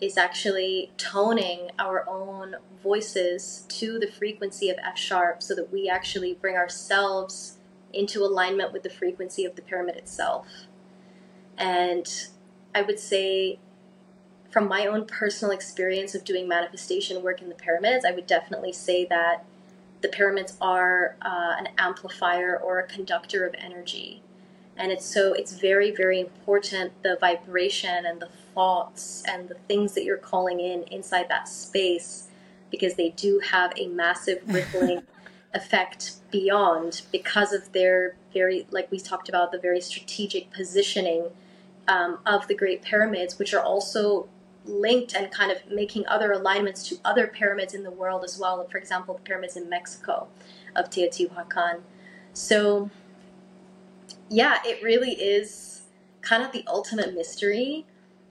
Speaker 2: is actually toning our own voices to the frequency of F sharp so that we actually bring ourselves into alignment with the frequency of the pyramid itself. And I would say, from my own personal experience of doing manifestation work in the pyramids, I would definitely say that the pyramids are uh, an amplifier or a conductor of energy. And it's so, it's very, very important the vibration and the thoughts and the things that you're calling in inside that space because they do have a massive rippling effect beyond because of their very like we talked about the very strategic positioning um, of the great pyramids which are also linked and kind of making other alignments to other pyramids in the world as well. For example the pyramids in mexico of teotihuacan. So yeah it really is kind of the ultimate mystery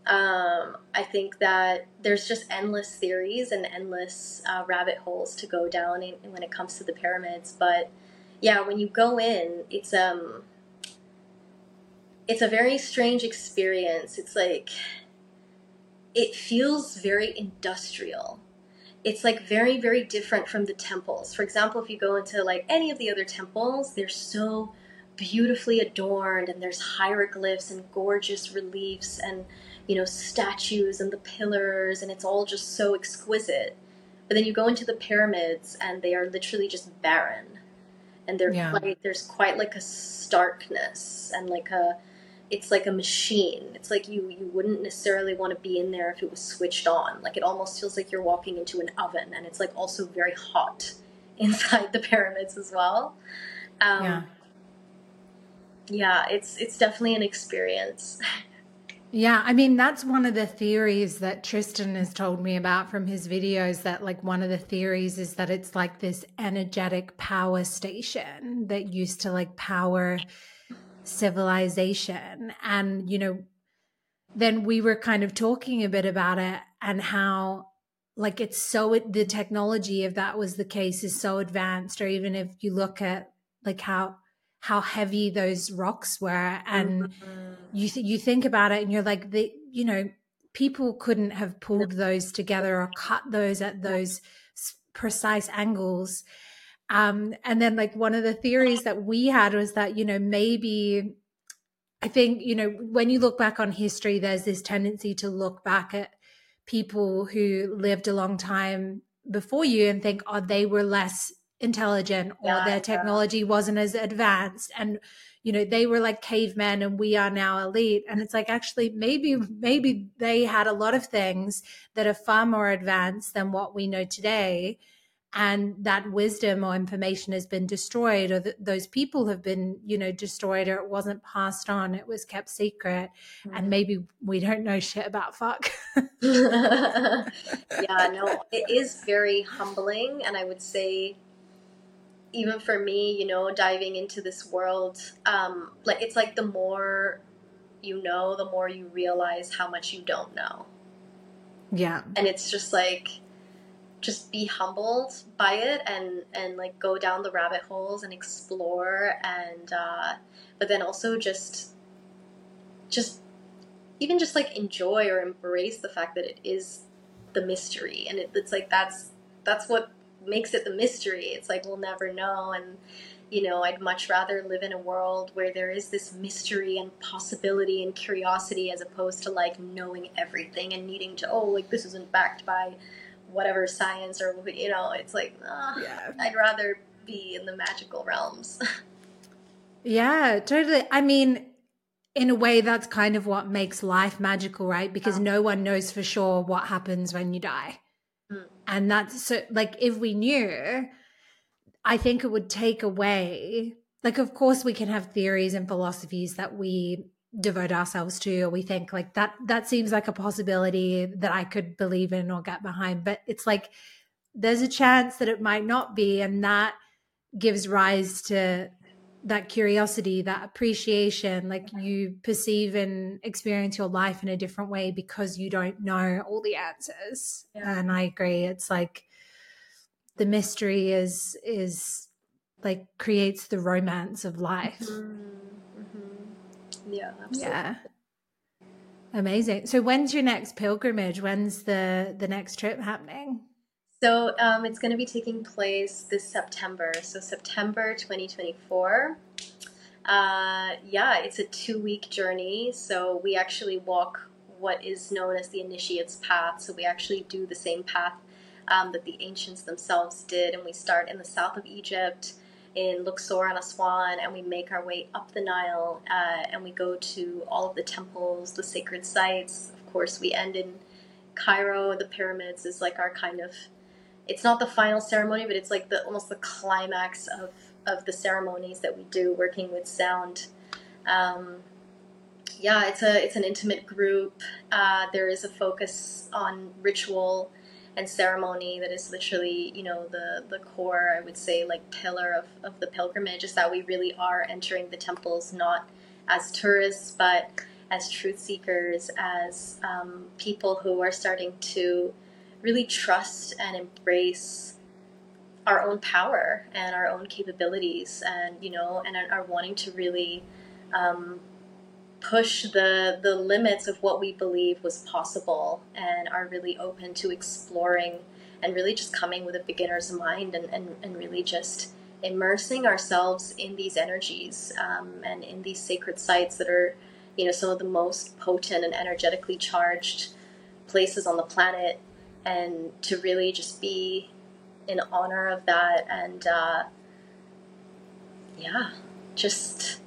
Speaker 2: um, I think that there's just endless theories and endless uh, rabbit holes to go down in, when it comes to the pyramids. But yeah, when you go in, it's um, it's a very strange experience. It's like it feels very industrial. It's like very, very different from the temples. For example, if you go into like any of the other temples, they're so beautifully adorned and there's hieroglyphs and gorgeous reliefs and you know statues and the pillars and it's all just so exquisite. But then you go into the pyramids and they are literally just barren. And they're yeah. quite there's quite like a starkness and like a it's like a machine. It's like you you wouldn't necessarily want to be in there if it was switched on. Like it almost feels like you're walking into an oven and it's like also very hot inside the pyramids as well. Um, yeah yeah, it's it's definitely an experience.
Speaker 1: Yeah, I mean that's one of the theories that Tristan has told me about from his videos that like one of the theories is that it's like this energetic power station that used to like power civilization and you know then we were kind of talking a bit about it and how like it's so the technology if that was the case is so advanced or even if you look at like how how heavy those rocks were and mm-hmm. you th- you think about it and you're like the you know people couldn't have pulled those together or cut those at those precise angles um, and then like one of the theories that we had was that you know maybe i think you know when you look back on history there's this tendency to look back at people who lived a long time before you and think oh they were less intelligent or yeah, their technology yeah. wasn't as advanced. And you know they were like cavemen and we are now elite. And it's like actually maybe maybe they had a lot of things that are far more advanced than what we know today. And that wisdom or information has been destroyed or that those people have been you know destroyed or it wasn't passed on. It was kept secret. Mm-hmm. and maybe we don't know shit about fuck.
Speaker 2: Yeah no it is very humbling. And i would say even for me, you know, diving into this world, um, like it's like the more you know, the more you realize how much you don't know.
Speaker 1: Yeah.
Speaker 2: And it's just like just be humbled by it and and like go down the rabbit holes and explore and uh but then also just just even just like enjoy or embrace the fact that it is the mystery and it, it's like that's that's what makes it the mystery. It's like we'll never know. And, you know, I'd much rather live in a world where there is this mystery and possibility and curiosity as opposed to like knowing everything and needing to, oh, like this isn't backed by whatever science or, you know, it's like, oh, yeah. I'd rather be in the magical realms.
Speaker 1: yeah, totally. I mean, in a way, that's kind of what makes life magical, right? Because no one knows for sure what happens when you die. And that's so, like, if we knew, I think it would take away, like, of course, we can have theories and philosophies that we devote ourselves to or we think like that that seems like a possibility that I could believe in or get behind. But it's like there's a chance that it might not be and that gives rise to that curiosity, that appreciation, like you perceive and experience your life in a different way because you don't know all the answers. Yeah. And I agree. It's like the mystery is is like creates the romance of life. Mm-hmm.
Speaker 2: Mm-hmm. Yeah, absolutely. Yeah.
Speaker 1: Amazing. So when's your next pilgrimage? When's the the next trip happening?
Speaker 2: So um, it's going to be taking place this September. So September 2024. Uh, yeah, it's a two week journey. So we actually walk what is known as the initiate's path. So we actually do the same path um, that the ancients themselves did. And we start in the south of Egypt in Luxor and Aswan, and we make our way up the Nile, uh, and we go to all of the temples, the sacred sites. Of course, we end in Cairo. The pyramids is like our kind of it's not the final ceremony, but it's like the almost the climax of of the ceremonies that we do working with sound. Um, yeah, it's a it's an intimate group. Uh, there is a focus on ritual and ceremony that is literally, you know, the the core. I would say, like pillar of of the pilgrimage is that we really are entering the temples not as tourists, but as truth seekers, as um, people who are starting to really trust and embrace our own power and our own capabilities and you know and are, wanting to really um, push the the limits of what we believe was possible and are really open to exploring and really just coming with a beginner's mind and, and, and really just immersing ourselves in these energies um, and in these sacred sites that are you know some of the most potent and energetically charged places on the planet and to really just be in honor of that and uh, yeah just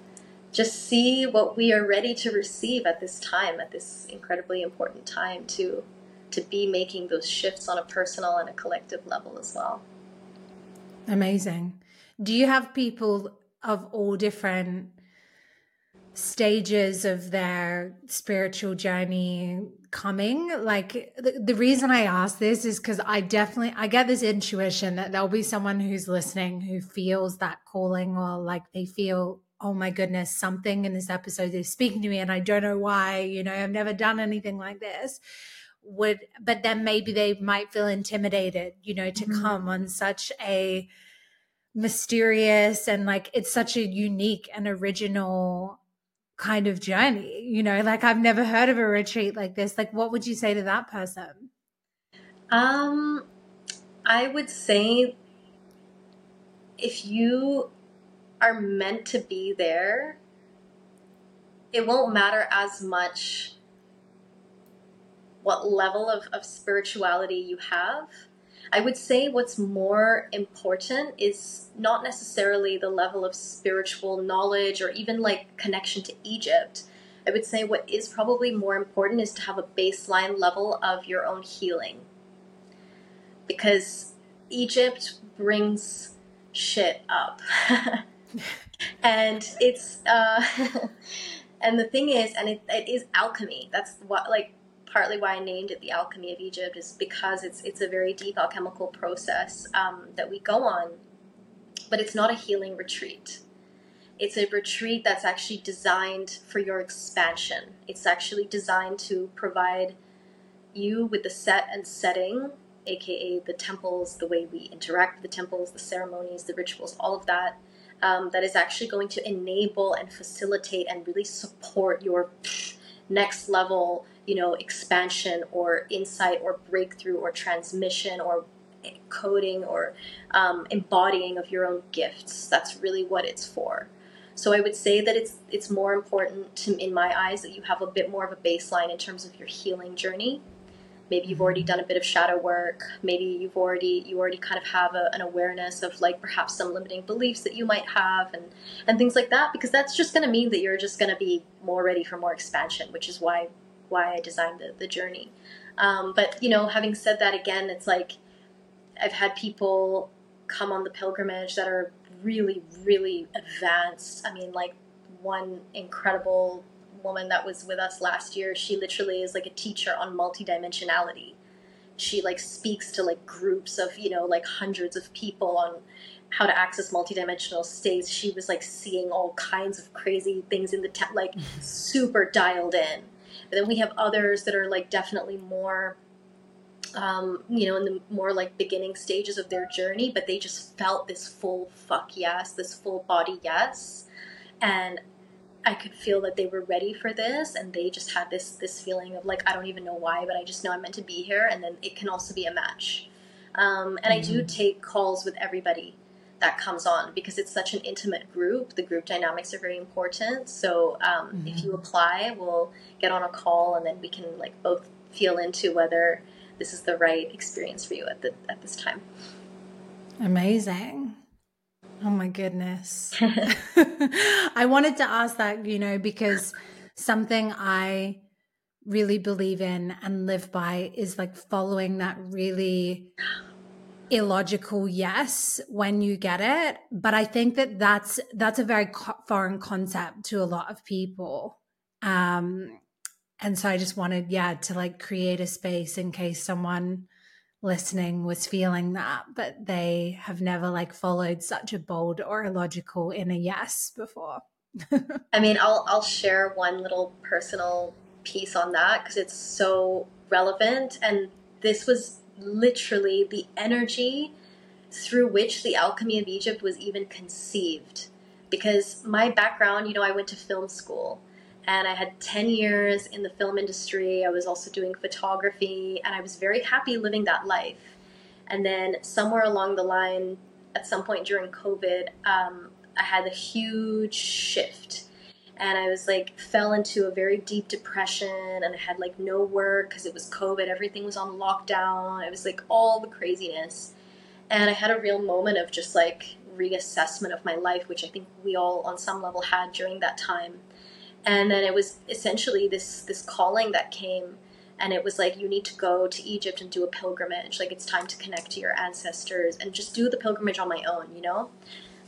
Speaker 2: just see what we are ready to receive at this time at this incredibly important time to to be making those shifts on a personal and a collective level as well.
Speaker 1: Amazing. Do you have people of all different stages of their spiritual journey coming like the, the reason i ask this is because i definitely i get this intuition that there'll be someone who's listening who feels that calling or like they feel oh my goodness something in this episode is speaking to me and i don't know why you know i've never done anything like this would but then maybe they might feel intimidated you know to mm-hmm. come on such a mysterious and like it's such a unique and original kind of journey you know like i've never heard of a retreat like this. Like what would you say to that person?
Speaker 2: Um i would say if you are meant to be there it won't matter as much what level of, of spirituality you have I would say what's more important is not necessarily the level of spiritual knowledge or even like connection to Egypt. I would say what is probably more important is to have a baseline level of your own healing. Because Egypt brings shit up. and it's uh and the thing is and it, it is alchemy. That's what like partly why I named it the Alchemy of Egypt is because it's it's a very deep alchemical process um, that we go on, but it's not a healing retreat. It's a retreat that's actually designed for your expansion. It's actually designed to provide you with the set and setting, aka the temples, the way we interact with the temples, the ceremonies, the rituals, all of that. Um, that is actually going to enable and facilitate and really support your next level you know expansion or insight or breakthrough or transmission or coding or um, embodying of your own gifts. That's really what it's for. So i would say that it's it's more important to, in my eyes that you have a bit more of a baseline in terms of your healing journey. Maybe you've already done a bit of shadow work. Maybe you've already you already kind of have a, an awareness of like perhaps some limiting beliefs that you might have and and things like that because that's just going to mean that you're just going to be more ready for more expansion which is why why I designed the, the journey. Um, but, you know, having said that again, it's like I've had people come on the pilgrimage that are really, really advanced. I mean, like one incredible woman that was with us last year, she literally is like a teacher on multidimensionality. She like speaks to like groups of, you know, like hundreds of people on how to access multidimensional states. She was like seeing all kinds of crazy things in the te- like super dialed in. But then we have others that are like definitely more, um, you know, in the more like beginning stages of their journey, but they just felt this full fuck yes, this full body yes. And I could feel that they were ready for this and they just had this this feeling of like I don't even know why, but I just know I'm meant to be here and then it can also be a match. Um, and mm-hmm. I do mm-hmm. take calls with everybody that comes on because it's such an intimate group. The group dynamics are very important. So um, mm-hmm. if you apply, we'll get on a call and then we can like both feel into whether this is the right experience for you at the at this time.
Speaker 1: Amazing. Oh my goodness. I wanted to ask that, you know, because something I really believe in and live by is like following that really illogical yes when you get it but i think that that's that's a very co- foreign concept to a lot of people. Um and so i just wanted yeah to like create a space in case someone listening was feeling that but they have never like followed such a bold or illogical in a yes before.
Speaker 2: I mean i'll i'll share one little personal piece on that because it's so relevant and this was literally the energy through which the alchemy of Egypt was even conceived. Because my background, you know, I went to film school and I had 10 years in the film industry. I was also doing photography, and I was very happy living that life. And then somewhere along the line, at some point during COVID, um, I had a huge shift. And I was like, fell into a very deep depression, and I had like no work because it was COVID. Everything was on lockdown. It was like all the craziness. And I had a real moment of just like reassessment of my life, which I think we all on some level had during that time and then it was essentially this this calling that came and it was like you need to go to Egypt and do a pilgrimage like it's time to connect to your ancestors and just do the pilgrimage on my own you know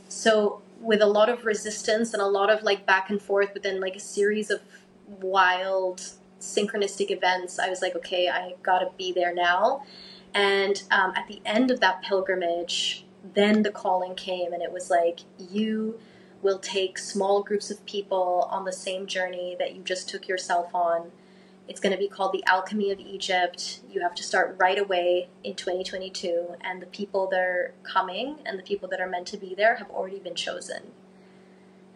Speaker 2: so with a lot of resistance and a lot of like back and forth but then like a series of wild synchronistic events I was like okay I gotta be there now and um, at the end of that pilgrimage then the calling came and it was like you will take small groups of people on the same journey that you just took yourself on. It's going to be called the Alchemy of Egypt. You have to start right away in 2022, and the people that are coming and the people that are meant to be there have already been chosen.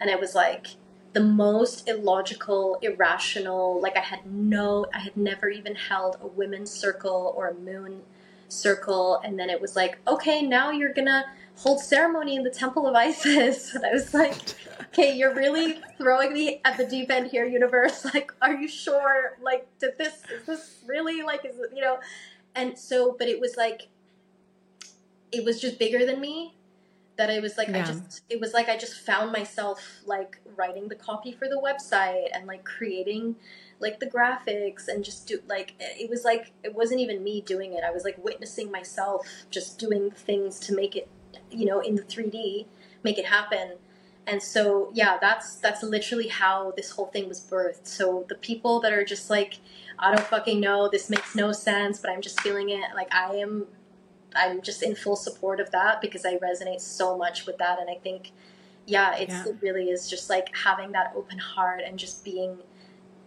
Speaker 2: And it was like the most illogical, irrational, like I had no, I had never even held a women's circle or a moon circle. And then it was like, okay, now you're going to hold ceremony in the temple of Isis. And I was like, okay, you're really throwing me at the deep end here, universe. Like, are you sure? Like, did this, is this really like, is it, you know? And so, but it was like, it was just bigger than me that I was like, yeah. I just, it was like I just found myself like writing the copy for the website and like creating like the graphics and just do like it was like it wasn't even me doing it i was like witnessing myself just doing things to make it you know in the 3d make it happen. And so yeah that's that's literally how this whole thing was birthed. So the people that are just like i don't fucking know this makes no sense but i'm just feeling it like i am i'm just in full support of that because i resonate so much with that. And i think yeah it's yeah. it really is just like having that open heart and just being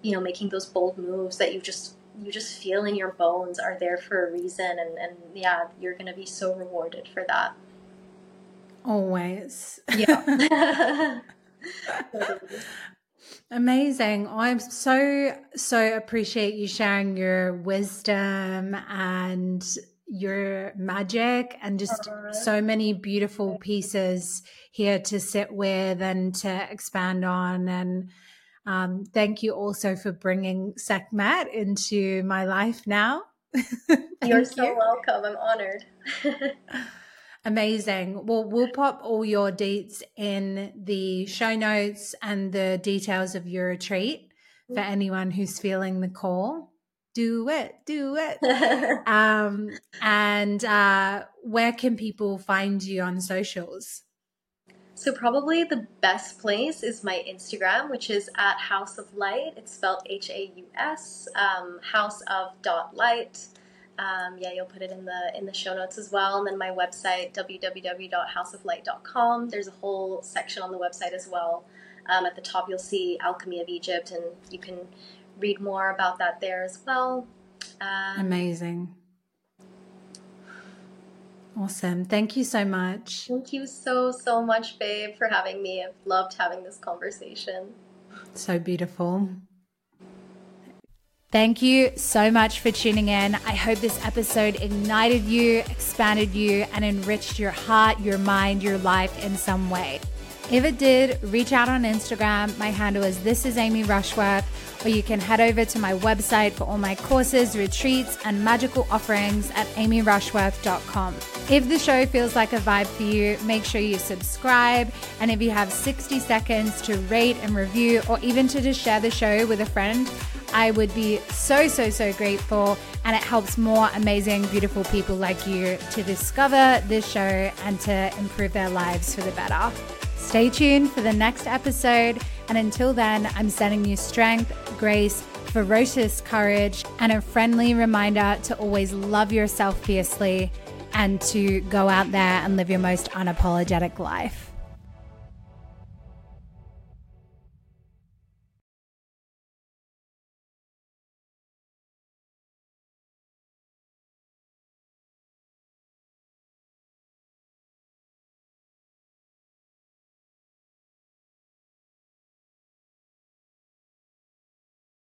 Speaker 2: you know making those bold moves that you just you just feel in your bones are there for a reason. And, and yeah you're gonna be so rewarded for that
Speaker 1: always
Speaker 2: yeah
Speaker 1: Amazing. I'm so, so appreciate you sharing your wisdom and your magic and just so many beautiful pieces here to sit with and to expand on. And um, thank you also for bringing Sekhmet into my life now.
Speaker 2: You're so you. welcome. I'm honored.
Speaker 1: Amazing. Well, we'll pop all your deets in the show notes and the details of your retreat for anyone who's feeling the call. Do it, do it. um, and uh, where can people find you on socials?
Speaker 2: So probably the best place is my Instagram, which is at Haus of Light. It's spelled H A U S, um, Haus of dot Light. Um, yeah, you'll put it in the in the show notes as well. And then my website www.hausoflight.com. There's a whole section on the website as well. Um, at the top, you'll see Alchemy of Egypt, and you can read more about that there as well.
Speaker 1: Um, Amazing. Awesome. Thank you so much.
Speaker 2: Thank you so, so much, babe, for having me. I've loved having this conversation.
Speaker 1: So beautiful. Thank you so much for tuning in. I hope this episode ignited you, expanded you, and enriched your heart, your mind, your life in some way. If it did, reach out on Instagram. My handle is This Is Amy Rushworth, or you can head over to my website for all my courses, retreats, and magical offerings at amyrushworth.com. If the show feels like a vibe for you, make sure you subscribe. And if you have 60 seconds to rate and review, or even to just share the show with a friend, I would be so, so, so grateful. And it helps more amazing, beautiful people like you to discover this show and to improve their lives for the better. Stay tuned for the next episode. And until then, I'm sending you strength, grace, ferocious courage, and a friendly reminder to always love yourself fiercely and to go out there and live your most unapologetic life.